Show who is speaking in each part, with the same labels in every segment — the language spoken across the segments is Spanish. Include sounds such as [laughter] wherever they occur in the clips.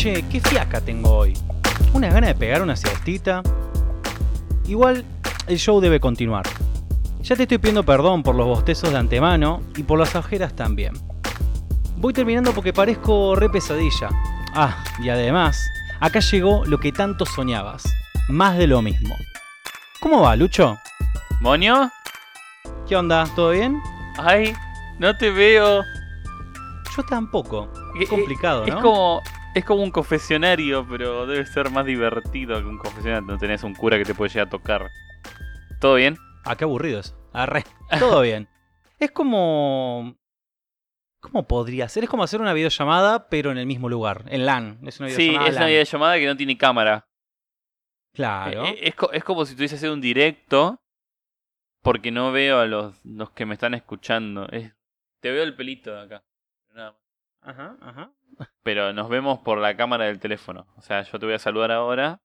Speaker 1: Che, qué fiaca tengo hoy. Unas ganas de pegar una siestita. Igual, el show debe continuar. Ya te estoy pidiendo perdón por los bostezos de antemano y por las ojeras también. Voy terminando porque parezco re pesadilla. Ah, y además, acá llegó lo que tanto soñabas. Más de lo mismo. ¿Cómo va, Lucho?
Speaker 2: ¿Moño?
Speaker 1: ¿Qué onda? ¿Todo bien?
Speaker 2: Ay, no te veo.
Speaker 1: Yo tampoco. Es complicado, ¿no?
Speaker 2: Es como, es como un confesionario, pero debe ser más divertido que un confesionario. No tenés un cura que te puede llegar a tocar. ¿Todo bien?
Speaker 1: Ah, qué aburrido es. Arre. Todo [laughs] bien. Es como. ¿Cómo podría ser? Es como hacer una videollamada, pero en el mismo lugar, en LAN. Es una
Speaker 2: Sí, es una videollamada que no tiene cámara.
Speaker 1: Claro.
Speaker 2: Eh, eh, Es, co- es como si tuviese hacer un directo, porque no veo a los, los que me están escuchando. Es- te veo el pelito de acá. Nada más.
Speaker 1: Ajá, ajá.
Speaker 2: Pero nos vemos por la cámara del teléfono. O sea, yo te voy a saludar ahora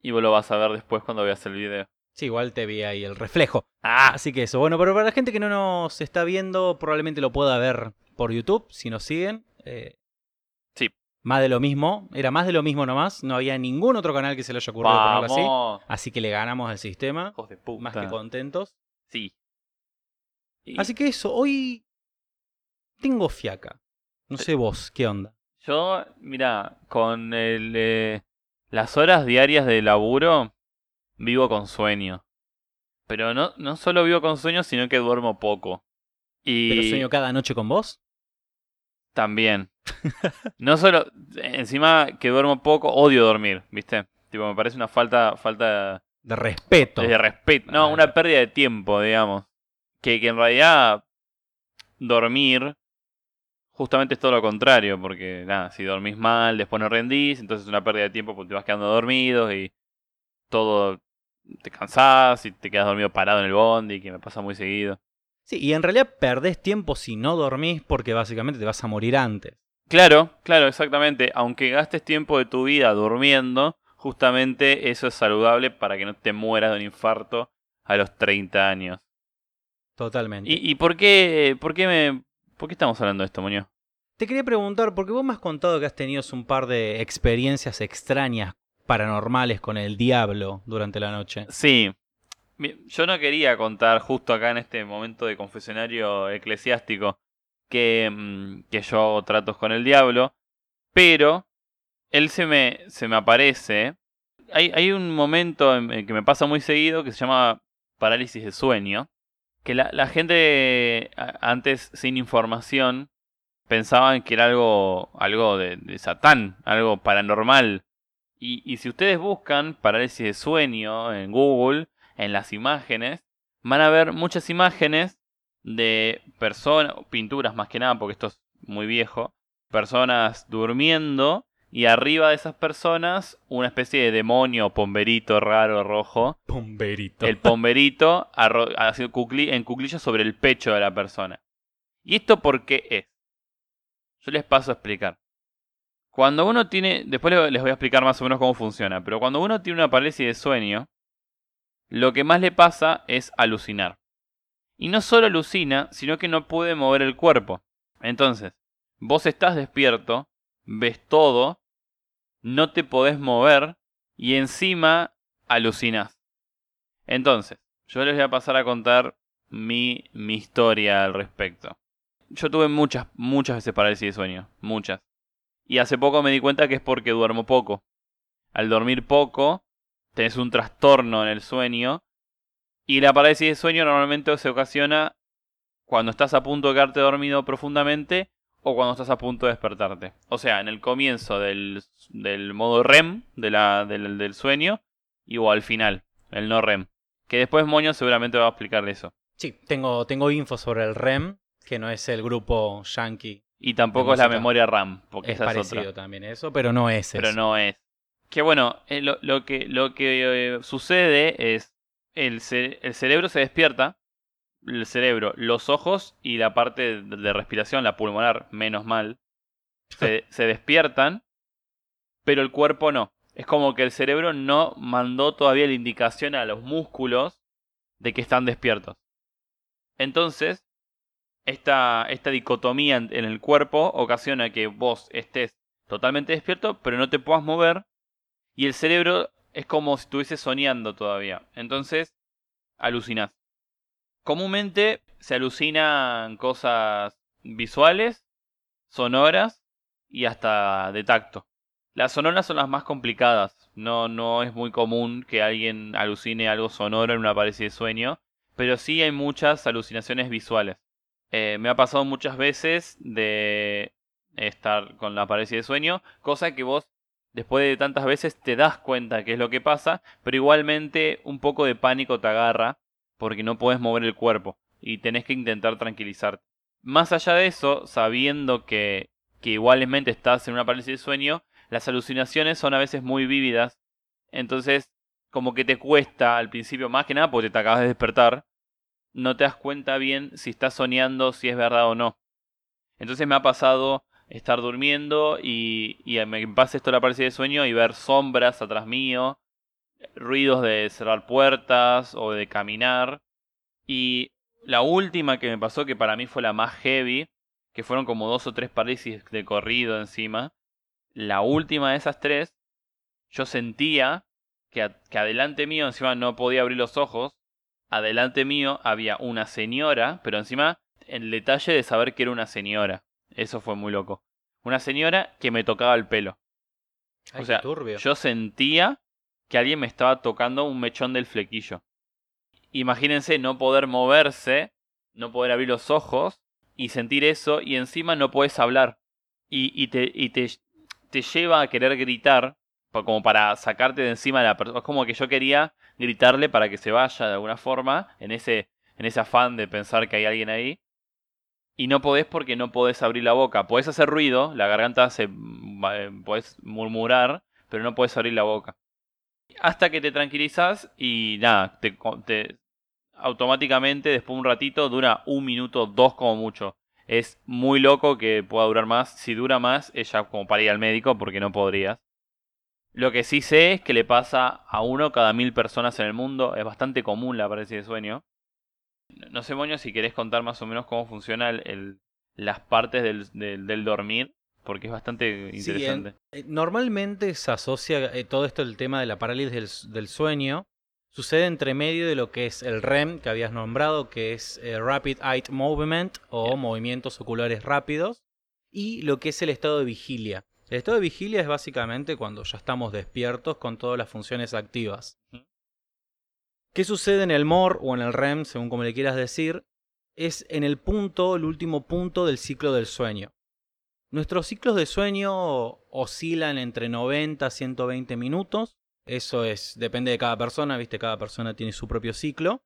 Speaker 2: y vos lo vas a ver después cuando veas el video.
Speaker 1: Sí, igual te vi ahí el reflejo.
Speaker 2: Ah,
Speaker 1: Así que eso. Bueno, pero para la gente que no nos está viendo, probablemente lo pueda ver por YouTube, si nos siguen. Eh,
Speaker 2: Sí.
Speaker 1: Más de lo mismo. Era más de lo mismo nomás. No había ningún otro canal que se le haya ocurrido ponerlo así. Así que le ganamos al sistema.
Speaker 2: Hijos de puta.
Speaker 1: Más que contentos.
Speaker 2: Sí. Y
Speaker 1: Así que eso, hoy tengo fiaca. No sé vos, ¿qué onda?
Speaker 2: Yo, mira, con el, eh, las horas diarias de laburo, vivo con sueño. Pero no, no solo vivo con sueño, sino que duermo poco. Y
Speaker 1: ¿Pero sueño cada noche con vos?
Speaker 2: también. no solo, encima que duermo poco, odio dormir, ¿viste? Tipo, me parece una falta, falta
Speaker 1: De respeto.
Speaker 2: de respeto. No,
Speaker 1: Ah,
Speaker 2: una pérdida de tiempo, digamos. Que, que en realidad dormir justamente es todo lo contrario, porque nada, si dormís mal, después no rendís, entonces es una pérdida de tiempo porque te vas quedando dormido y todo te cansás y te quedas dormido parado en el bondi, que me pasa muy seguido.
Speaker 1: Sí, y en realidad perdés tiempo si no dormís porque básicamente te vas a morir antes.
Speaker 2: Claro, claro, exactamente. Aunque gastes tiempo de tu vida durmiendo, justamente eso es saludable para que no te mueras de un infarto a los 30 años.
Speaker 1: Totalmente.
Speaker 2: ¿Y, y por qué, por qué me, por qué estamos hablando de esto, Muñoz?
Speaker 1: Te quería preguntar, porque vos me has contado que has tenido un par de experiencias extrañas paranormales con el diablo durante la noche.
Speaker 2: Sí, yo no quería contar justo acá en este momento de confesionario eclesiástico que, mm, que yo hago tratos con el diablo, pero él se me, se me aparece. Hay, un momento en- que me pasa muy seguido que se llama parálisis de sueño, que la, gente antes sin información pensaban que era algo, algo de, de Satán, algo paranormal. Y, y si ustedes buscan parálisis de sueño en Google, en las imágenes, van a ver muchas imágenes de personas, pinturas más que nada, porque esto es muy viejo, personas durmiendo y arriba de esas personas una especie de demonio pomberito raro rojo,
Speaker 1: Pomberito.
Speaker 2: el pomberito en cuclillas sobre el pecho de la persona. ¿Y esto por qué es? Yo les paso a explicar. Cuando uno tiene, después le- les voy a explicar más o menos cómo funciona, pero cuando uno tiene una parálisis de sueño, lo que más le pasa es alucinar. Y no solo alucina, sino que no puede mover el cuerpo. Entonces, vos estás despierto, ves todo, no te podés mover y encima alucinás. Entonces, yo les voy a pasar a contar mi, mi historia al respecto. Yo tuve muchas, muchas veces parálisis de sueño, muchas. Y hace poco me di cuenta que es porque duermo poco. Al dormir poco, tenés un trastorno en el sueño. Y la parálisis de sueño normalmente se ocasiona cuando estás a punto de quedarte dormido profundamente o cuando estás a punto de despertarte. O sea, en el comienzo del, del modo REM de la, del, del sueño y o al final, el no REM. Que después Moño seguramente va a explicar eso.
Speaker 1: Sí, tengo, tengo info sobre el REM, que no es el grupo yankee.
Speaker 2: Y tampoco es la memoria RAM, porque
Speaker 1: Es
Speaker 2: esa es
Speaker 1: parecido
Speaker 2: otra.
Speaker 1: también eso, pero no es
Speaker 2: Pero
Speaker 1: eso.
Speaker 2: no es. Que bueno, eh, lo, lo que, lo que eh, sucede es el, ce- el cerebro se despierta, el cerebro, los ojos y la parte de, de respiración, la pulmonar, menos mal, [laughs] se, se despiertan, pero el cuerpo no. Es como que el cerebro no mandó todavía la indicación a los músculos de que están despiertos. Entonces, esta, esta dicotomía en, el cuerpo ocasiona que vos estés totalmente despierto, pero no te puedas mover. Y el cerebro es como si estuviese soñando todavía. Entonces, alucinas. Comúnmente se alucinan cosas visuales, sonoras y hasta de tacto. Las sonoras son las más complicadas. No, no es muy común que alguien alucine algo sonoro en una parálisis de sueño, pero sí hay muchas alucinaciones visuales. Eh, me ha pasado muchas veces de estar con la parálisis de sueño, cosa que vos después de tantas veces te das cuenta que es lo que pasa, pero igualmente un poco de pánico te agarra porque no puedes mover el cuerpo y tenés que intentar tranquilizarte. Más allá de eso, sabiendo que, que igualmente estás en una parálisis de sueño, las alucinaciones son a veces muy vívidas, entonces como que te cuesta al principio, más que nada porque te acabas de despertar, no te das cuenta bien si estás soñando, si es verdad o no. Entonces me ha pasado estar durmiendo y, y me pasa esto la parálisis de sueño y ver sombras atrás mío, ruidos de cerrar puertas o de caminar. Y la última que me pasó, que para mí fue la más heavy, que fueron como dos o tres parálisis de corrido encima. La última de esas tres, yo sentía que, que adelante mío encima no podía abrir los ojos. Adelante mío había una señora, pero encima el detalle de saber que era una señora. Eso fue muy loco. Una señora que me tocaba el pelo. o sea, yo sentía que alguien me estaba tocando un mechón del flequillo. Imagínense no poder moverse, no poder abrir los ojos y sentir eso y encima no puedes hablar. Y, y, te, y te, te, lleva a querer gritar como para sacarte de encima de la persona. Es como que yo quería gritarle para que se vaya de alguna forma en ese, en ese afán de pensar que hay alguien ahí y no podés porque no podés abrir la boca. Podés hacer ruido, la garganta se eh, podés murmurar, pero no podés abrir la boca. Hasta que te tranquilizas y nada, te, te, automáticamente después de un ratito dura un minuto, dos como mucho. Es muy loco que pueda durar más. Si dura más, es ya como para ir al médico porque no podrías. Lo que sí sé es que le pasa a uno cada mil personas en el mundo. Es bastante común la parálisis de sueño. No sé, Moño, si querés contar más o menos cómo funciona el, las partes del, dormir, porque es bastante interesante.
Speaker 1: Eh, normalmente se asocia eh, todo esto el tema de la parálisis del, sueño. Sucede entre medio de lo que es el REM, que habías nombrado, que es eh, Rapid Eye Movement o movimientos oculares rápidos, y lo que es el estado de vigilia. El estado de vigilia es básicamente cuando ya estamos despiertos con todas las funciones activas. ¿Qué sucede en el MOR o en el REM, según como le quieras decir? Es en el punto, el último punto del ciclo del sueño. Nuestros ciclos de sueño oscilan entre 90 a 120 minutos. Eso es, depende de cada persona, viste, cada persona tiene su propio ciclo.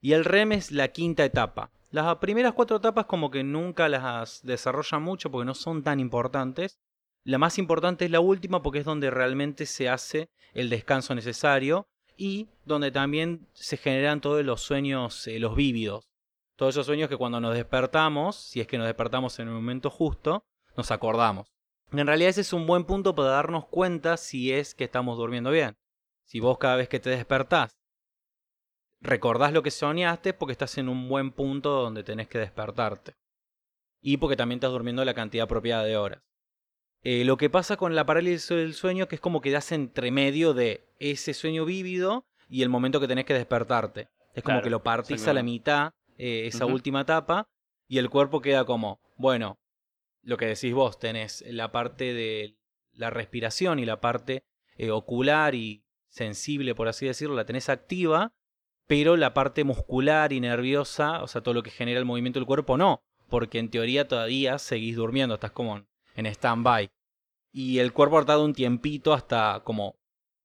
Speaker 1: Y el REM es la quinta etapa. Las primeras cuatro etapas como que nunca las desarrollan mucho porque no son tan importantes. La más importante es la última porque es donde realmente se hace el descanso necesario y donde también se generan todos los sueños, eh, los vívidos. Todos esos sueños que cuando nos despertamos, si es que nos despertamos en el momento justo, nos acordamos. En realidad ese es un buen punto para darnos cuenta si es que estamos durmiendo bien. Si vos cada vez que te despertás recordás lo que soñaste porque estás en un buen punto donde tenés que despertarte. Y porque también estás durmiendo la cantidad apropiada de horas. Eh, lo que pasa con la parálisis del sueño que es como que das entre medio de ese sueño vívido y el momento que tenés que despertarte. Es como que lo partís a la mitad, eh, esa última etapa, y el cuerpo queda como, bueno, lo que decís vos, tenés la parte de la respiración y la parte eh, ocular y sensible, por así decirlo, la tenés activa, pero la parte muscular y nerviosa, o sea, todo lo que genera el movimiento del cuerpo, no, porque en teoría todavía seguís durmiendo, estás como en stand-by. Y el cuerpo ha dado un tiempito hasta como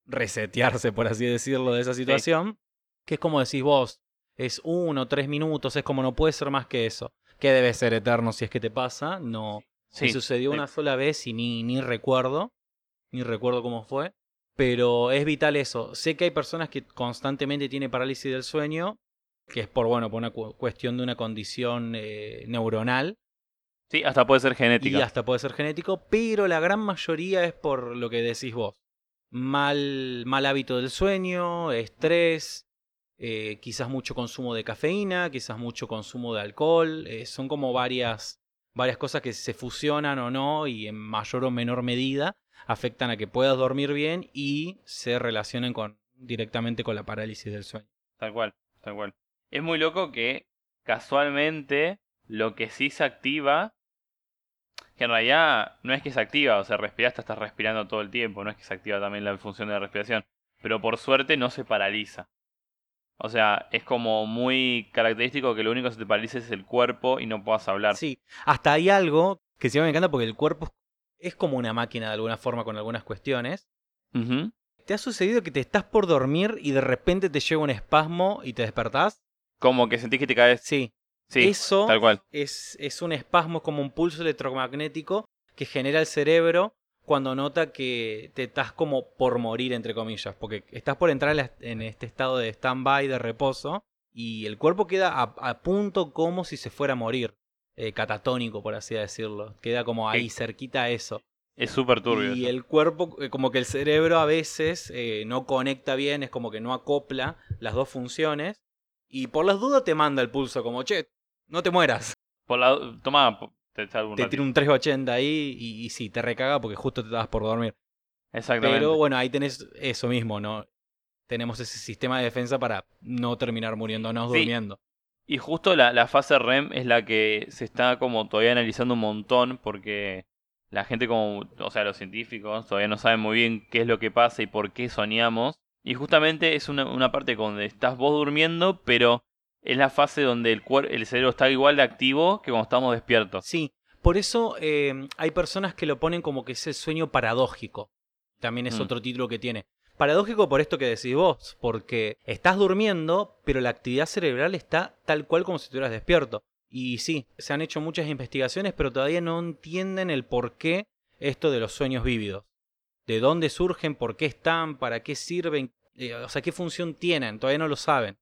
Speaker 1: resetearse, por así decirlo, de esa situación. Que es como decís vos, es uno, tres minutos, es como no puede ser más que eso. Que debe ser eterno si es que te pasa. No. Sí, sucedió una sola vez y ni, ni recuerdo. Ni recuerdo cómo fue. Pero es vital eso. Sé que hay personas que constantemente tienen parálisis del sueño. Que es por, bueno, por una cuestión de una condición eh, neuronal.
Speaker 2: Sí, hasta puede ser genética.
Speaker 1: Y hasta puede ser genético, pero la gran mayoría es por lo que decís vos. Mal, mal hábito del sueño, estrés, eh, quizás mucho consumo de cafeína, quizás mucho consumo de alcohol. Eh, son como varias varias cosas que se fusionan o no y en mayor o menor medida afectan a que puedas dormir bien y se relacionen con, directamente con la parálisis del sueño.
Speaker 2: Tal cual, tal cual. Es muy loco que casualmente lo que sí se activa, que en realidad no es que se activa, o sea, respiraste, estás respirando todo el tiempo, no es que se activa también la función de la respiración, pero por suerte no se paraliza. O sea, es como muy característico que lo único que se te paralice es el cuerpo y no puedas hablar.
Speaker 1: Sí, hasta hay algo que sí me encanta porque el cuerpo es como una máquina de alguna forma con algunas cuestiones. ¿Te ha sucedido que te estás por dormir y de repente te llega un espasmo y te despertás?
Speaker 2: Como que sentís que te caes.
Speaker 1: Sí,
Speaker 2: Sí,
Speaker 1: eso
Speaker 2: tal cual.
Speaker 1: es, es un espasmo, como un pulso electromagnético que genera el cerebro cuando nota que te estás como por morir, entre comillas, porque estás por entrar en este estado de stand-by, de reposo, y el cuerpo queda a, a punto como si se fuera a morir, eh, catatónico, por así decirlo. Queda como ahí, cerquita a eso.
Speaker 2: Es súper turbio.
Speaker 1: Y
Speaker 2: eso.
Speaker 1: el cuerpo, eh, como que el cerebro a veces eh, no conecta bien, es como que no acopla las dos funciones. Y por las dudas te manda el pulso como, che, no te mueras.
Speaker 2: Por la... Toma, te un
Speaker 1: Te tira un 380 ahí y, y sí, te recaga porque justo te estabas por dormir.
Speaker 2: Exactamente.
Speaker 1: Pero bueno, ahí tenés eso mismo, ¿no? Tenemos ese sistema de defensa para no terminar muriéndonos
Speaker 2: Sí.
Speaker 1: durmiendo.
Speaker 2: Y justo la, la fase REM es la que se está como todavía analizando un montón porque la gente como, o sea, los científicos todavía no saben muy bien qué es lo que pasa y por qué soñamos. Y justamente es una, una parte donde estás vos durmiendo, pero es la fase donde el, cerebro está igual de activo que cuando estamos despiertos.
Speaker 1: Sí, por eso eh, hay personas que lo ponen como que es el sueño paradójico. También es
Speaker 2: Mm.
Speaker 1: otro título que tiene. Paradójico por esto que decís vos, porque estás durmiendo, pero la actividad cerebral está tal cual como si estuvieras despierto. Y sí, se han hecho muchas investigaciones, pero todavía no entienden el por qué esto de los sueños vívidos. De dónde surgen, por qué están, para qué sirven, eh, o sea, qué función tienen, todavía no lo saben.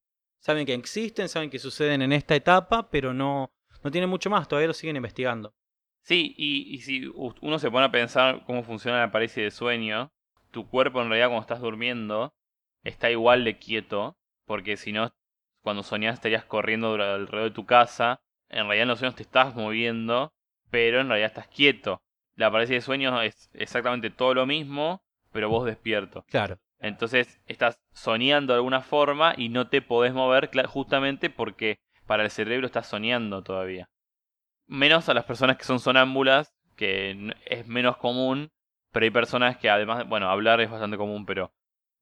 Speaker 1: Saben que existen, saben que suceden en esta etapa, pero no, no tienen mucho más, todavía lo siguen investigando.
Speaker 2: Sí, y, y si uno se pone a pensar cómo funciona la parálisis de sueño, tu cuerpo en realidad cuando estás durmiendo está igual de quieto, porque si no, cuando soñás estarías corriendo alrededor de tu casa, en realidad en los sueños te estás moviendo, pero en realidad estás quieto. La parálisis de sueño es exactamente todo lo mismo, pero vos despierto.
Speaker 1: Claro.
Speaker 2: Entonces estás soñando de alguna forma y no te podés mover justamente porque para el cerebro estás soñando todavía. Menos a las personas que son sonámbulas, que es menos común, pero hay personas que además, bueno, hablar es bastante común, pero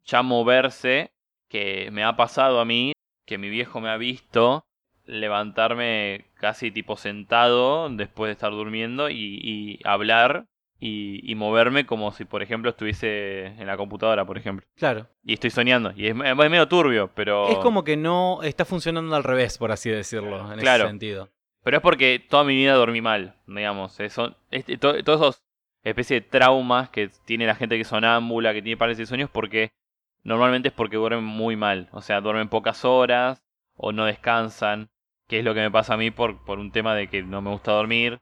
Speaker 2: ya moverse, que me ha pasado a mí, que mi viejo me ha visto levantarme casi tipo sentado después de estar durmiendo y, y hablar y, y moverme como si, por ejemplo, estuviese en la computadora, por ejemplo.
Speaker 1: Claro.
Speaker 2: Y estoy soñando. Y es, es medio turbio, pero...
Speaker 1: Es como que no está funcionando al revés, por así decirlo, en
Speaker 2: Claro.
Speaker 1: ese sentido.
Speaker 2: Pero es porque toda mi vida dormí mal, digamos. eh, son- este- to- todos esos especies de traumas que tiene la gente que es sonámbula, que tiene parálisis de sueños, porque normalmente es porque duermen muy mal. O sea, duermen pocas horas o no descansan. Que es lo que me pasa a mí por, por un tema de que no me gusta dormir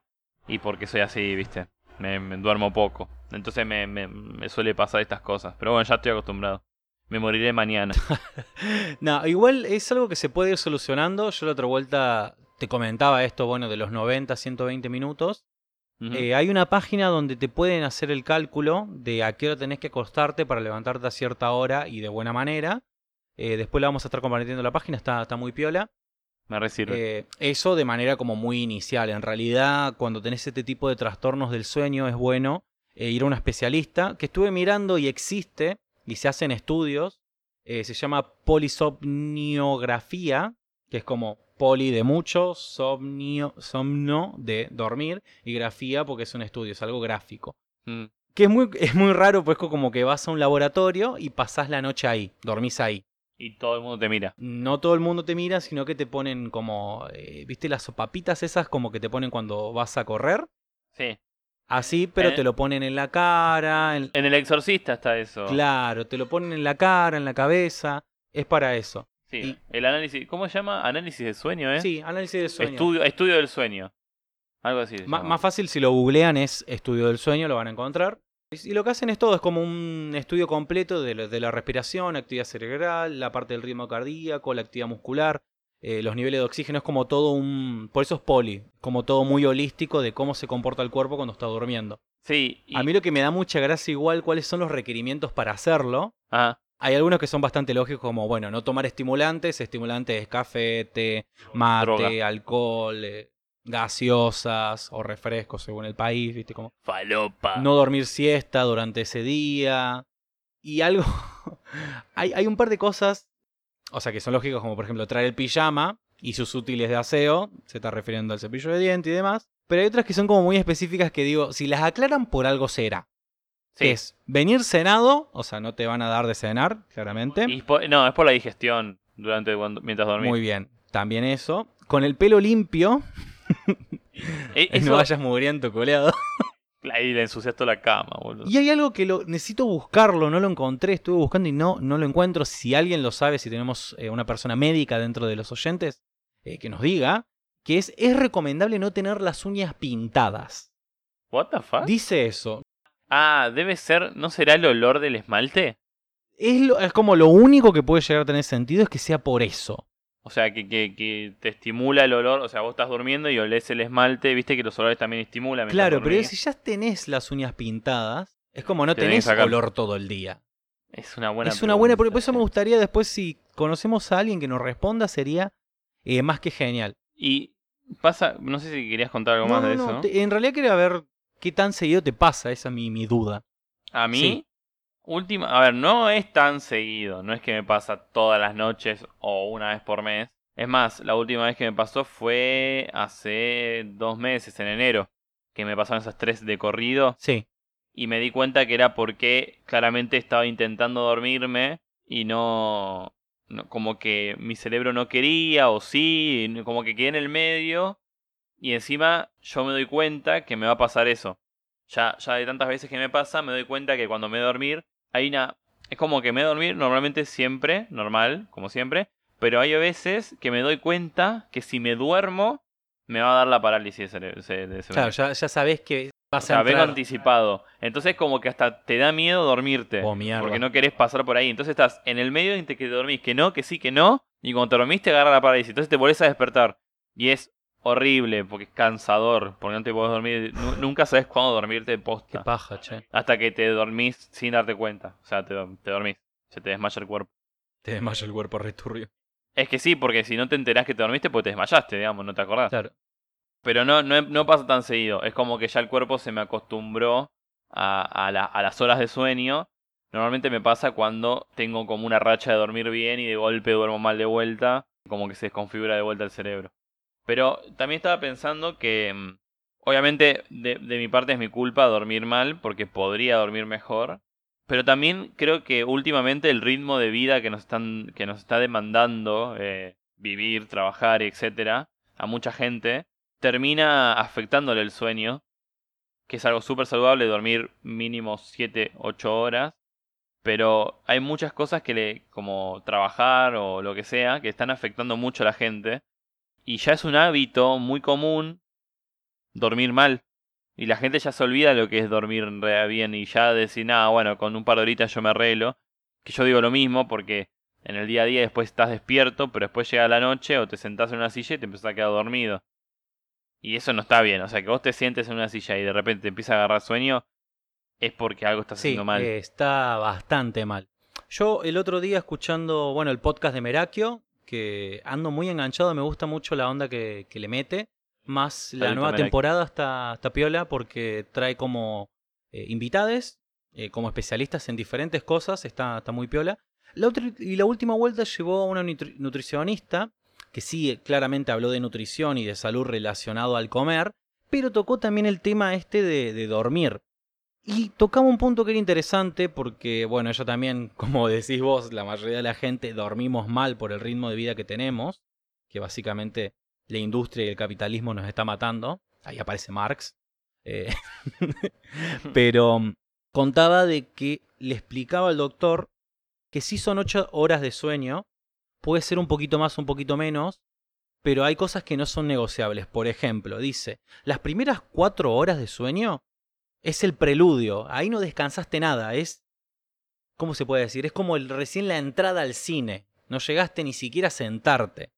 Speaker 2: y porque soy así, ¿viste? Me, me duermo poco. Entonces me, me, me suele pasar estas cosas. Pero bueno, ya estoy acostumbrado. Me moriré mañana. [laughs]
Speaker 1: No, igual es algo que se puede ir solucionando. Yo la otra vuelta te comentaba esto, bueno, de los 90, 120 minutos. Eh, hay una página donde te pueden hacer el cálculo de a qué hora tenés que acostarte para levantarte a cierta hora y de buena manera. Eh, después la vamos a estar compartiendo la página, está, está muy piola.
Speaker 2: Me resirve.
Speaker 1: Eh, eso de manera como muy inicial. En realidad, cuando tenés este tipo de trastornos del sueño, es bueno eh, ir a un especialista que estuve mirando y existe y se hacen estudios. Eh, se llama polisomniografía, que es como poli de mucho, somnio, somno de dormir y grafía porque es un estudio, es algo gráfico.
Speaker 2: Mm.
Speaker 1: Que es muy, es muy raro, pues como que vas a un laboratorio y pasás la noche ahí, dormís ahí
Speaker 2: Y todo el mundo te mira.
Speaker 1: no todo el mundo te mira, sino que te ponen como, eh, ¿viste las sopapitas esas como que te ponen cuando vas a correr?
Speaker 2: Sí.
Speaker 1: Así, pero
Speaker 2: Eh.
Speaker 1: te lo ponen en la cara, en-
Speaker 2: En el exorcista está eso.
Speaker 1: claro, te lo ponen en la cara, en la cabeza, es para eso.
Speaker 2: Sí,
Speaker 1: Y-
Speaker 2: el análisis, ¿cómo se llama? Análisis de sueño, ¿eh?
Speaker 1: Sí, análisis del sueño.
Speaker 2: Estudio, estudio del sueño. Algo así.
Speaker 1: más fácil si lo googlean es estudio del sueño, lo van a encontrar. Y lo que hacen es todo, es como un estudio completo de, de la respiración, actividad cerebral, la parte del ritmo cardíaco, la actividad muscular. eh, los niveles de oxígeno, es como todo un... Por eso es poli, como todo muy holístico de cómo se comporta el cuerpo cuando está durmiendo.
Speaker 2: Sí. y-
Speaker 1: A mí lo que me da mucha gracia igual, cuáles son los requerimientos para hacerlo.
Speaker 2: Ah,
Speaker 1: Hay algunos que son bastante lógicos, como, bueno, no tomar estimulantes. Estimulantes es café, té, mate,
Speaker 2: Droga.
Speaker 1: alcohol, eh, gaseosas o refrescos según el país, ¿viste? Como
Speaker 2: falopa.
Speaker 1: no dormir siesta durante ese día. Y algo. [laughs] hay, hay un par de cosas. O sea, que son lógicas, como por ejemplo traer el pijama y sus útiles de aseo. Se está refiriendo al cepillo de diente y demás. Pero hay otras que son como muy específicas que digo, si las aclaran por algo será.
Speaker 2: Sí.
Speaker 1: Es venir cenado, o sea, no te van a dar de cenar, claramente.
Speaker 2: Y por- no, es por la digestión durante mientras dormís.
Speaker 1: Muy bien. También eso. Con el pelo limpio,
Speaker 2: Eh, [laughs]
Speaker 1: y
Speaker 2: eso-
Speaker 1: no vayas mugriento, coleado.
Speaker 2: Ahí le ensucias toda la cama, boludo.
Speaker 1: Y hay algo que lo necesito buscarlo, no lo encontré, estuve buscando y no, no lo encuentro. Si alguien lo sabe, si tenemos eh, una persona médica dentro de los oyentes, eh, que nos diga, que es, es recomendable no tener las uñas pintadas.
Speaker 2: What the fuck?
Speaker 1: Dice eso.
Speaker 2: Ah, debe ser, ¿no será el olor del esmalte?
Speaker 1: Es, lo- es como lo único que puede llegar a tener sentido es que sea por eso.
Speaker 2: O sea, que, que, que te estimula el olor, o sea, vos estás durmiendo y olés el esmalte, viste que los olores también estimulan.
Speaker 1: Claro, pero si ya tenés las uñas pintadas, es como no
Speaker 2: Te tenés
Speaker 1: olor todo el día.
Speaker 2: Es una buena
Speaker 1: es una buena, por
Speaker 2: pregunta,
Speaker 1: eso me gustaría después si conocemos a alguien que nos responda sería eh, más que genial.
Speaker 2: Y pasa, no sé si querías contar algo
Speaker 1: No,
Speaker 2: más
Speaker 1: no,
Speaker 2: de
Speaker 1: no,
Speaker 2: eso.
Speaker 1: te- en realidad quería ver qué tan seguido te pasa, esa es mi, mi duda.
Speaker 2: A mí,
Speaker 1: Sí.
Speaker 2: Última, a ver, no es tan seguido, no es que me pasa todas las noches o una vez por mes. Es más, la última vez que me pasó fue hace dos meses, en enero, que me pasaron esas tres de corrido
Speaker 1: Sí,
Speaker 2: y me di cuenta que era porque claramente estaba intentando dormirme y no, no- como que mi cerebro no quería o sí, como que quedé en el medio y encima yo me doy cuenta que me va a pasar eso. Ya, ya de tantas veces que me pasa, me doy cuenta que cuando me voy a dormir hay una... Es como que me voy a dormir normalmente siempre, normal, como siempre, pero hay veces que me doy cuenta que si me duermo me va a dar la parálisis de cere- de- de
Speaker 1: claro, ya, ya sabes que
Speaker 2: O
Speaker 1: vas a
Speaker 2: sea, vengo
Speaker 1: entrar.
Speaker 2: anticipado. Entonces como que hasta te da miedo dormirte.
Speaker 1: Oh,
Speaker 2: porque no querés pasar por ahí. Entonces estás en el medio entre que te dormís, que no, que sí, que no. Y cuando te dormís te agarra la parálisis. Entonces te volvés a despertar. Y es horrible, porque es cansador. Porque no te podés dormir. Nu- nunca sabes cuándo dormirte de
Speaker 1: Qué
Speaker 2: posta.
Speaker 1: paja, che.
Speaker 2: Hasta que te dormís sin darte cuenta. O sea, te, te dormís. Se te desmaya el cuerpo.
Speaker 1: Te desmaya el cuerpo returbio.
Speaker 2: Es que sí, porque si no te enterás que te dormiste, pues te desmayaste, digamos, no te acordás.
Speaker 1: Claro.
Speaker 2: Pero no, no, no pasa tan seguido. Es como que ya el cuerpo se me acostumbró a, a, la- a las horas de sueño. Normalmente me pasa cuando tengo como una racha de dormir bien y de golpe duermo mal de vuelta. Como que se desconfigura de vuelta el cerebro. Pero también estaba pensando que, mm, obviamente, de, mi parte es mi culpa dormir mal porque podría dormir mejor. Pero también creo que últimamente el ritmo de vida que nos, están, que nos está demandando eh, vivir, trabajar, etcétera, a mucha gente, termina afectándole el sueño, que es algo súper saludable dormir mínimo 7, 8 horas, pero hay muchas cosas que le, como trabajar o lo que sea, que están afectando mucho a la gente, y ya es un hábito muy común dormir mal. Y la gente ya se olvida lo que es dormir bien y ya decir, nada, bueno, con un par de horitas yo me arreglo. Que yo digo lo mismo porque en el día a día después estás despierto, pero después llega la noche o te sentás en una silla y te empezás a quedar dormido. Y eso no está bien, o sea, que vos te sientes en una silla y de repente te empieza a agarrar sueño, es porque algo estás
Speaker 1: Sí,
Speaker 2: haciendo mal.
Speaker 1: eh, está bastante mal. Yo el otro día escuchando, bueno, el podcast de Merakio, que ando muy enganchado, me gusta mucho la onda que, que le mete. Más la nueva temporada está, está piola porque trae como eh, invitades, eh, como especialistas en diferentes cosas, está, está muy piola. La otra- y la última vuelta llevó a una nutri- nutricionista, que sí, claramente habló de nutrición y de salud relacionado al comer, pero tocó también el tema este de, de dormir. Y tocaba un punto que era interesante porque, bueno, ella también, [laughs] como decís vos, la mayoría de la gente dormimos mal por el ritmo de vida que tenemos, que básicamente la industria y el capitalismo nos está matando. Ahí aparece Marx. Eh, [laughs] pero mm, contaba de que le explicaba al doctor que si son ocho horas de sueño, puede ser un poquito más, un poquito menos, pero hay cosas que no son negociables. Por ejemplo, dice, las primeras cuatro horas de sueño es el preludio. Ahí no descansaste nada. Es. ¿Cómo se puede decir? Es como el, recién la entrada al cine. No llegaste ni siquiera a sentarte.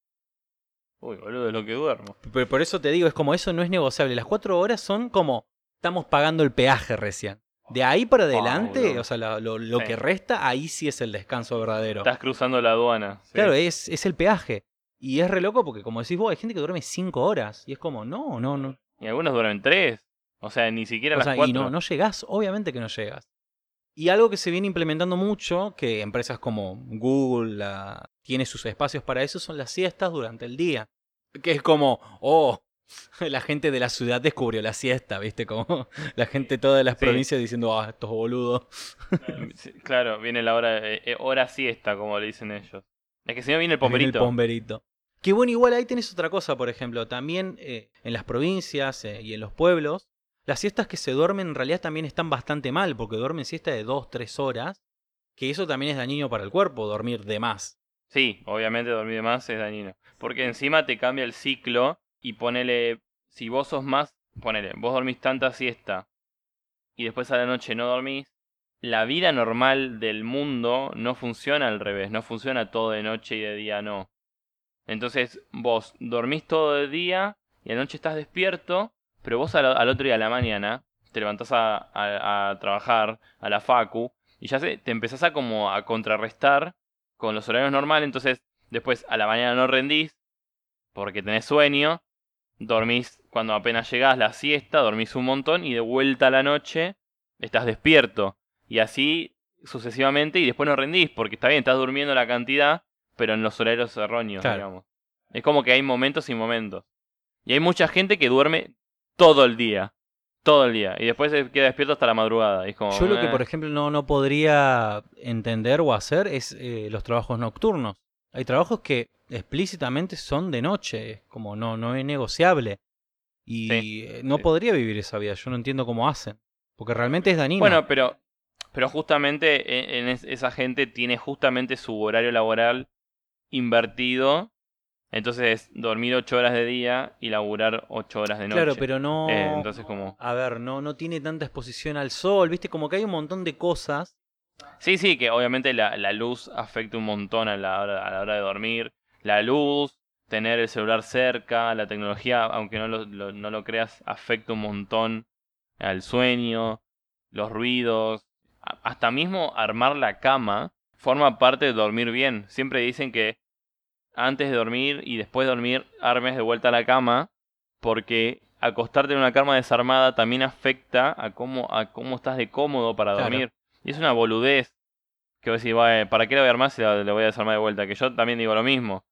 Speaker 2: Uy, boludo, es lo que duermo.
Speaker 1: Pero por eso te digo, es como eso no es negociable. Las cuatro horas son como estamos pagando el peaje recién. De ahí para adelante, o sea, lo, lo- lo
Speaker 2: Sí.
Speaker 1: que resta, ahí sí es el descanso verdadero.
Speaker 2: Estás cruzando la aduana. sí.
Speaker 1: Claro, es, es el peaje. Y es re loco porque, como decís vos, hay gente que duerme cinco horas. Y es como, no, no, no.
Speaker 2: Y algunos duermen tres. O sea, ni siquiera
Speaker 1: O
Speaker 2: las
Speaker 1: sea,
Speaker 2: cuatro.
Speaker 1: y no, no llegás, obviamente que no llegas. Y algo que se viene implementando mucho, que empresas como Google la- tiene sus espacios para eso, son las siestas durante el día. Que es como, oh, [laughs] la gente de la ciudad descubrió la siesta, ¿viste? Como [laughs] la gente toda de las
Speaker 2: Sí.
Speaker 1: provincias diciendo, ah, estos boludos.
Speaker 2: Claro, viene la hora, eh, eh, hora siesta, como le dicen ellos. Es que si no viene el
Speaker 1: Viene
Speaker 2: pomberito.
Speaker 1: El pomberito. Que bueno, igual ahí tenés otra cosa, por ejemplo. También eh, en las provincias eh, y en los pueblos, las siestas que se duermen en realidad también están bastante mal, porque duermen siesta de 2, 3 horas. Que eso también es dañino para el cuerpo, dormir de más.
Speaker 2: Sí, obviamente dormir de más es dañino. Porque encima te cambia el ciclo y ponele, si vos sos más, ponele, vos dormís tanta siesta y después a la noche no dormís, la vida normal del mundo no funciona al revés, no funciona todo de noche y de día no. Entonces vos dormís todo de día y a la noche estás despierto, pero vos al, al otro día a la mañana te levantás a, a- a trabajar, a la facu, y ya se, te empezás a como a contrarrestar con los horarios normales, entonces después a la mañana no rendís porque tenés sueño, dormís cuando apenas llegás la siesta, dormís un montón y de vuelta a la noche estás despierto. Y así sucesivamente y después no rendís porque está bien, estás durmiendo la cantidad, pero en los horarios erróneos,
Speaker 1: Claro.
Speaker 2: digamos. Es como que hay momentos y momentos. Y hay mucha gente que duerme todo el día. Todo el día. Y después se queda despierto hasta la madrugada. y es como,
Speaker 1: Yo lo que,
Speaker 2: eh,
Speaker 1: por ejemplo, no, no podría entender o hacer es eh, los trabajos nocturnos. Hay trabajos que explícitamente son de noche, es como no, no es negociable. Y
Speaker 2: Sí,
Speaker 1: eh, no
Speaker 2: sí.
Speaker 1: podría vivir esa vida, yo no entiendo cómo hacen. Porque realmente es dañino.
Speaker 2: Bueno, pero, pero justamente en, en es- esa gente tiene justamente su horario laboral invertido. Entonces, dormir ocho horas de día y laburar ocho horas de noche.
Speaker 1: Claro, pero no.
Speaker 2: Eh, entonces, como.
Speaker 1: A ver, no, no tiene tanta exposición al sol, ¿viste? Como que hay un montón de cosas.
Speaker 2: Sí, sí, que obviamente la, la luz afecta un montón a la, hora, a la hora de dormir. La luz, tener el celular cerca, la tecnología, aunque no lo, lo- no lo creas, afecta un montón al sueño, los ruidos, hasta mismo armar la cama forma parte de dormir bien. Siempre dicen que antes de dormir y después de dormir armes de vuelta la cama porque acostarte en una cama desarmada también afecta a cómo, a cómo estás de cómodo para
Speaker 1: Claro.
Speaker 2: dormir. Y es una boludez. Que vos decís, "Bueno, ¿para qué la voy a armar si la, la voy a desarmar de vuelta? Que yo también digo lo mismo.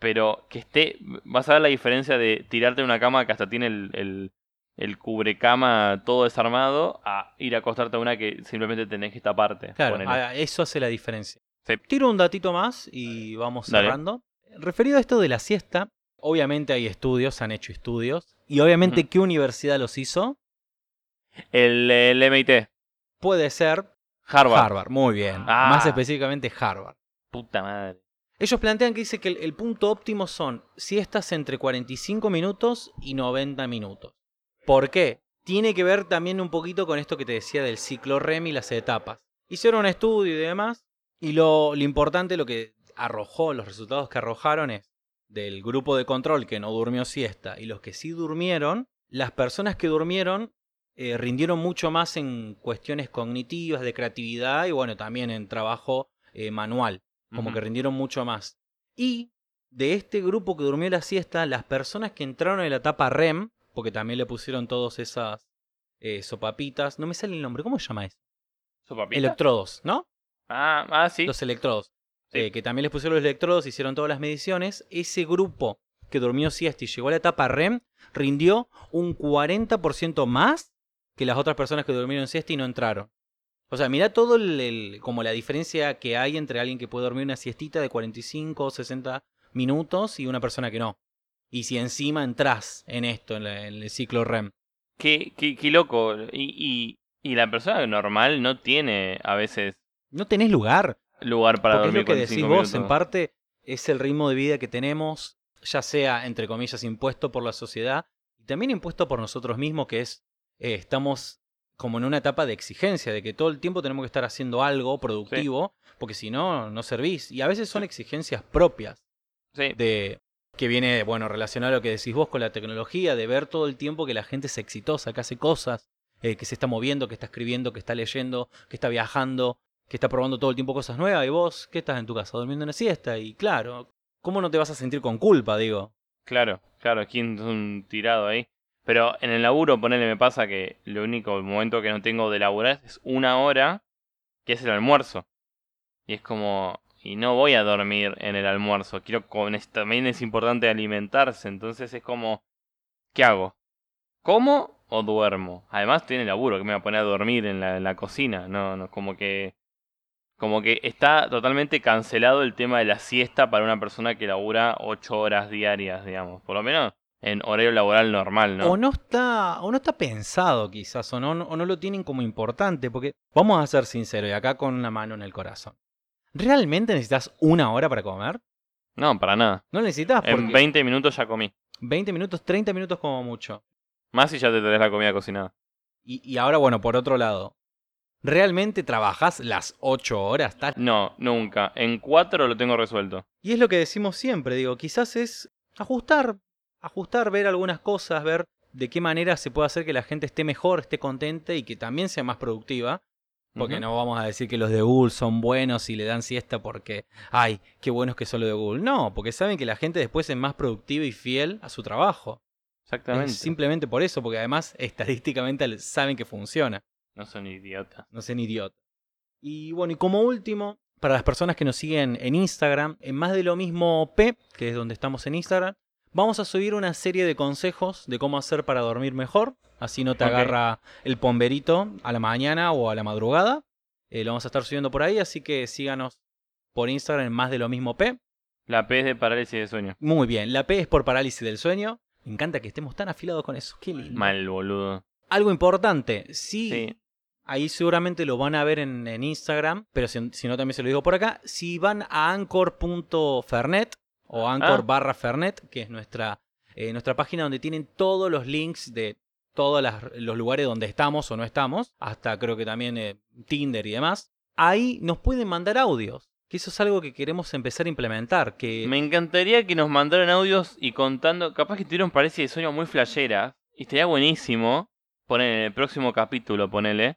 Speaker 2: Pero que esté. Vas a ver la diferencia de tirarte en una cama que hasta tiene el, el, el cubrecama todo desarmado a ir a acostarte a una que simplemente tenés que taparte.
Speaker 1: Claro,
Speaker 2: ponele.
Speaker 1: a- eso hace la diferencia.
Speaker 2: Sí.
Speaker 1: Tiro un datito más y vamos
Speaker 2: Dale.
Speaker 1: cerrando. Referido a esto de la siesta, obviamente hay estudios, han hecho estudios. Y obviamente. ¿qué universidad los hizo?
Speaker 2: El, el MIT.
Speaker 1: Puede ser
Speaker 2: Harvard.
Speaker 1: Harvard. Muy bien.
Speaker 2: Ah.
Speaker 1: Más específicamente Harvard.
Speaker 2: Puta madre.
Speaker 1: Ellos plantean que dice que el, el punto óptimo son siestas entre 45 minutos y 90 minutos. ¿Por qué? Tiene que ver también un poquito con esto que te decía del ciclo REM y las etapas. Hicieron un estudio y demás, y lo, lo importante, lo que arrojó, los resultados que arrojaron es del grupo de control que no durmió siesta y los que sí durmieron, las personas que durmieron eh, rindieron mucho más en cuestiones cognitivas, de creatividad y bueno, también en trabajo eh, manual como que rindieron mucho más. Y de este grupo que durmió la siesta, las personas que entraron en la etapa REM, porque también le pusieron todas esas eh, sopapitas, no me sale el nombre, ¿cómo se llama eso?
Speaker 2: ¿Sopapita?
Speaker 1: Electrodos, ¿no?
Speaker 2: Ah, ah, sí.
Speaker 1: Los electrodos.
Speaker 2: Sí.
Speaker 1: Eh, que también les pusieron los electrodos, hicieron todas las mediciones. Ese grupo que durmió siesta y llegó a la etapa REM, rindió un 40% más que las otras personas que durmieron siesta y no entraron. O sea, mirá todo el, el- como la diferencia que hay entre alguien que puede dormir una siestita de 45 o 60 minutos y una persona que no. Y si encima entras en esto, en, la- en el ciclo REM.
Speaker 2: Qué, qué, qué loco. Y, y, y la persona normal no tiene a veces
Speaker 1: No tenés lugar.
Speaker 2: Lugar para
Speaker 1: es
Speaker 2: dormir
Speaker 1: lo que
Speaker 2: 45
Speaker 1: decís vos,
Speaker 2: minutos.
Speaker 1: en parte es el ritmo de vida que tenemos, ya sea, entre comillas, impuesto por la sociedad y también impuesto por nosotros mismos, que es, eh, estamos como en una etapa de exigencia, de que todo el tiempo tenemos que estar haciendo algo productivo, porque si no, no servís. Y a veces son exigencias propias
Speaker 2: Sí.
Speaker 1: de que viene, bueno, relacionado a lo que decís vos con la tecnología, de ver todo el tiempo que la gente es exitosa, que hace cosas, eh, que se está moviendo, que está escribiendo, que está leyendo, que está viajando, que está probando todo el tiempo cosas nuevas, y vos, ¿qué estás en tu casa? Durmiendo una siesta, y claro, ¿cómo no te vas a sentir con culpa, digo?
Speaker 2: Claro, claro, ¿quién es un tirado ahí? Pero en el laburo, ponele, me pasa que lo único momento que no tengo de laburar es una hora, que es el almuerzo. Y es como, y no voy a dormir en el almuerzo, quiero también es importante alimentarse, entonces es como, ¿qué hago? ¿Como o duermo? Además tiene laburo, que me va a poner a dormir en la, en la cocina, no, no, como que como que está totalmente cancelado el tema de la siesta para una persona que labura ocho horas diarias, digamos. Por lo menos en horario laboral normal, ¿no?
Speaker 1: O no está, o no está pensado quizás, o no, o no lo tienen como importante, porque vamos a ser sinceros, y acá con una mano en el corazón. ¿Realmente necesitas una hora para comer?
Speaker 2: No, para nada.
Speaker 1: No necesitas porque
Speaker 2: En 20 minutos ya comí.
Speaker 1: 20 minutos, 30 minutos como mucho.
Speaker 2: Más si ya te tenés la comida cocinada.
Speaker 1: Y, y ahora, bueno, por otro lado, ¿realmente trabajás las 8 horas? tal?
Speaker 2: No, nunca. En 4 lo tengo resuelto.
Speaker 1: Y es lo que decimos siempre, digo, quizás es ajustar, ajustar, ver algunas cosas, ver de qué manera se puede hacer que la gente esté mejor, esté contenta y que también sea más productiva. Porque
Speaker 2: Ujú.
Speaker 1: no vamos a decir que los de Google son buenos y le dan siesta porque, ay, qué buenos que son los de Google. No, porque saben que la gente después es más productiva y fiel a su trabajo.
Speaker 2: Exactamente.
Speaker 1: Simplemente por eso, porque además estadísticamente saben que funciona.
Speaker 2: No son idiotas.
Speaker 1: No sean idiota. Y bueno, y como último, para las personas que nos siguen en Instagram, en más de lo mismo P, que es donde estamos en Instagram, vamos a subir una serie de consejos de cómo hacer para dormir mejor. Así no te agarra el pomberito a la mañana o a la madrugada. Eh, lo vamos a estar subiendo por ahí, así que síganos por Instagram en más de lo mismo P.
Speaker 2: La P es de parálisis de sueño.
Speaker 1: Muy bien, la P es por parálisis del sueño. Me encanta que estemos tan afilados con eso. Qué lindo.
Speaker 2: Mal, boludo.
Speaker 1: Algo importante, Sí. Ahí seguramente lo van a ver en, en Instagram, pero si, si no también se lo digo por acá. Si van a anchor.fernet o anchor
Speaker 2: Ah.
Speaker 1: barra fernet, que es nuestra, eh, nuestra página donde tienen todos los links de todos los lugares donde estamos o no estamos, hasta creo que también eh, Tinder y demás, ahí nos pueden mandar audios, que eso es algo que queremos empezar a implementar, que
Speaker 2: Me encantaría que nos mandaran audios y contando. Capaz que tuvieron parálisis de sueño muy flashera. Y estaría buenísimo. Poner en el próximo capítulo, ponele.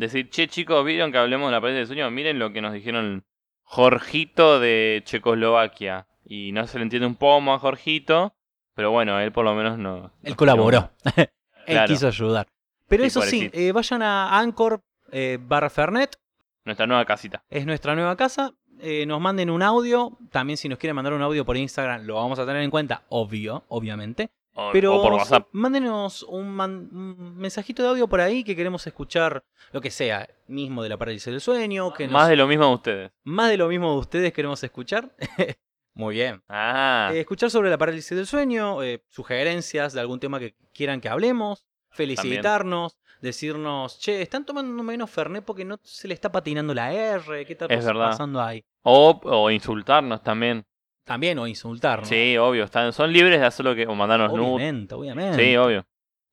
Speaker 2: Decir, che chicos, ¿vieron que hablemos de la parálisis de sueño? Miren lo que nos dijeron Jorgito de Checoslovaquia. Y no se le entiende un pomo a Jorgito. Pero bueno, él por lo menos no.
Speaker 1: él colaboró, [laughs] él
Speaker 2: Claro.
Speaker 1: quiso ayudar. Pero
Speaker 2: Sí,
Speaker 1: eso sí, eh, vayan a anchor eh, barra fernet
Speaker 2: Nuestra nueva casita.
Speaker 1: es nuestra nueva casa. Eh, nos manden un audio. También si nos quieren mandar un audio por Instagram, lo vamos a tener en cuenta, obvio, obviamente.
Speaker 2: O,
Speaker 1: Pero
Speaker 2: o por WhatsApp.
Speaker 1: mándenos un, man- un mensajito de audio por ahí que queremos escuchar lo que sea, mismo de la parálisis del sueño, que nos-
Speaker 2: Más de lo mismo de ustedes.
Speaker 1: más de lo mismo de ustedes queremos escuchar. [laughs] Muy bien.
Speaker 2: Ah,
Speaker 1: Eh, escuchar sobre la parálisis del sueño, eh, sugerencias de algún tema que quieran que hablemos, felicitarnos, decirnos, che, están tomando menos Fernet porque no se le está patinando la R, ¿qué está
Speaker 2: Es verdad.
Speaker 1: pasando ahí?
Speaker 2: o, o insultarnos también.
Speaker 1: También, o insultarnos.
Speaker 2: Sí, obvio. Están, son libres de hacer lo que. O mandarnos nudes.
Speaker 1: obviamente, obviamente.
Speaker 2: Sí, obvio.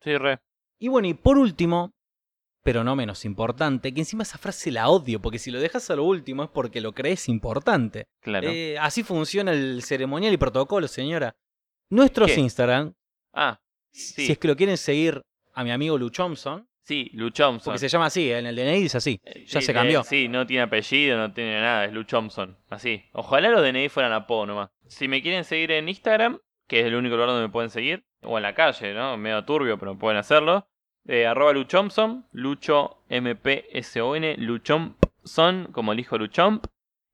Speaker 2: Sí, re.
Speaker 1: Y bueno, y por último, pero no menos importante, que encima esa frase la odio, porque si lo dejas a lo último es porque lo crees importante.
Speaker 2: Claro.
Speaker 1: Eh, así funciona el ceremonial y protocolo, señora. Nuestros
Speaker 2: ¿Qué?
Speaker 1: Instagram,
Speaker 2: ah,
Speaker 1: si
Speaker 2: Sí.
Speaker 1: es que lo quieren seguir a mi amigo Lu Thompson,
Speaker 2: sí, Lou Thompson.
Speaker 1: porque se llama así, en el DNI dice así,
Speaker 2: Eh,
Speaker 1: ya
Speaker 2: sí,
Speaker 1: se
Speaker 2: eh,
Speaker 1: cambió.
Speaker 2: sí, no tiene apellido, no tiene nada, es Lou Thompson. Así. Ojalá los DNI fueran apodo nomás. Si me quieren seguir en Instagram, que es el único lugar donde me pueden seguir, o en la calle, ¿no? Medio turbio, pero pueden hacerlo. Eh, arroba Lou Thompson, Lucho M-P-S-O-N, Luchompson, como el hijo Luchomp.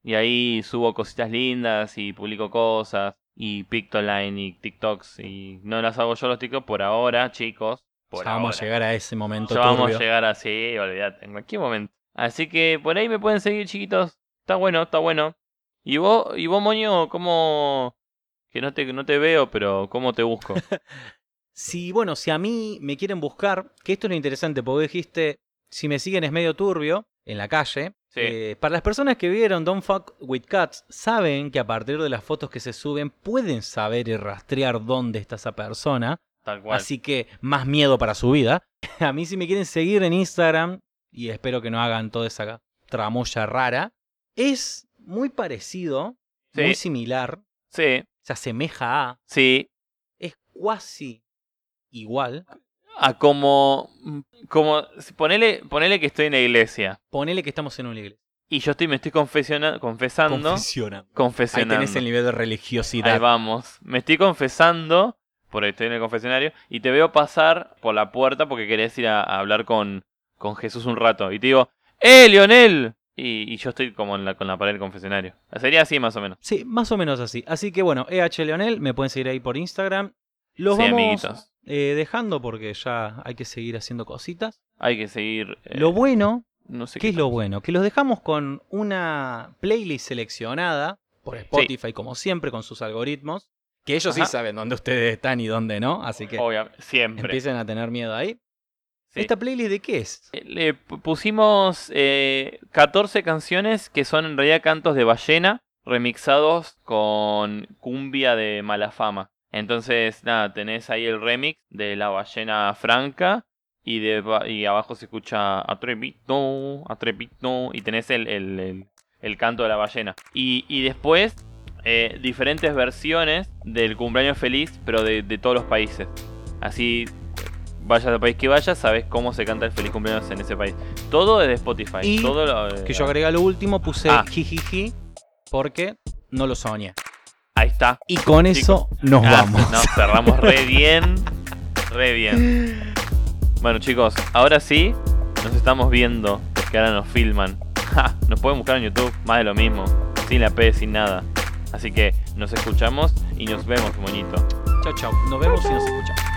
Speaker 2: Y ahí subo cositas lindas y publico cosas. Y Pictoline y TikToks. Y no las hago yo los TikToks por ahora, chicos. Por
Speaker 1: Ya vamos a llegar a ese momento
Speaker 2: Ya vamos a llegar así, olvídate, en cualquier momento. Así que por ahí me pueden seguir, chiquitos. Está bueno, está bueno. Y vos, y vos Moño, ¿cómo...? Que no te, no te veo, pero ¿cómo te busco? [laughs]
Speaker 1: Si, bueno, si a mí me quieren buscar, que esto es lo interesante, porque dijiste, si me siguen es medio turbio, en la calle.
Speaker 2: Sí.
Speaker 1: Eh, para las personas que vieron Don't Fuck With Cats, saben que a partir de las fotos que se suben, pueden saber y rastrear dónde está esa persona.
Speaker 2: Tal cual.
Speaker 1: Así que más miedo para su vida. [laughs] A mí si me quieren seguir en Instagram, y espero que no hagan toda esa tramoya rara, es muy parecido,
Speaker 2: Sí.
Speaker 1: muy similar
Speaker 2: Sí,
Speaker 1: se asemeja a,
Speaker 2: Sí,
Speaker 1: es cuasi igual.
Speaker 2: a como. como ponele, ponele que estoy en la iglesia.
Speaker 1: Ponele que estamos en una iglesia.
Speaker 2: Y yo estoy, me estoy confesiona- confesando.
Speaker 1: Confesiona. Ahí
Speaker 2: confesionando.
Speaker 1: tenés el nivel de religiosidad.
Speaker 2: Ahí vamos. Me estoy confesando, por ahí estoy en el confesionario, y te veo pasar por la puerta porque querés ir a, a hablar con, con Jesús un rato. Y te digo, ¡Eh, Lionel! Y, y yo estoy como en la, con la pared del confesionario. Sería así más o menos.
Speaker 1: Sí, más o menos así. Así que bueno, EH Leonel, me pueden seguir ahí por Instagram. Los
Speaker 2: Sí,
Speaker 1: vamos
Speaker 2: amiguitos.
Speaker 1: eh, dejando porque ya hay que seguir haciendo cositas.
Speaker 2: Hay que seguir. eh,
Speaker 1: Lo bueno,
Speaker 2: no sé
Speaker 1: ¿qué es lo bueno? Que los dejamos con una playlist seleccionada por Spotify, como siempre, con sus algoritmos. Que ellos sí saben dónde ustedes están y dónde no. Así que
Speaker 2: Obviamente, siempre.
Speaker 1: empiecen a tener miedo ahí.
Speaker 2: Sí.
Speaker 1: ¿Esta playlist de qué es?
Speaker 2: Eh, Le pu- pusimos eh, 14 canciones que son en realidad cantos de ballena remixados con cumbia de mala fama. Entonces, nada, tenés ahí el remix de la ballena franca y, de, y abajo se escucha Atrevito, Atrevito y tenés el, el, el- el canto de la ballena. Y, y después eh, diferentes versiones del cumpleaños feliz, pero de, de todos los países. Así vayas al país que vayas, sabes cómo se canta el feliz cumpleaños en ese país. Todo es de Spotify.
Speaker 1: Y
Speaker 2: todo lo-
Speaker 1: Que yo agregué a lo último, puse
Speaker 2: Ah.
Speaker 1: jijiji porque no lo soñé.
Speaker 2: Ahí está.
Speaker 1: Y con eso nos
Speaker 2: Ah,
Speaker 1: vamos.
Speaker 2: No, cerramos re [laughs] bien. Re bien. Bueno, chicos, ahora sí nos estamos viendo. Porque ahora nos filman. [laughs] Ja, nos pueden buscar en YouTube, más de lo mismo. Sin la P, sin nada. Así que nos escuchamos y nos vemos, moñito.
Speaker 1: Chao, chao. Nos vemos y nos escuchamos.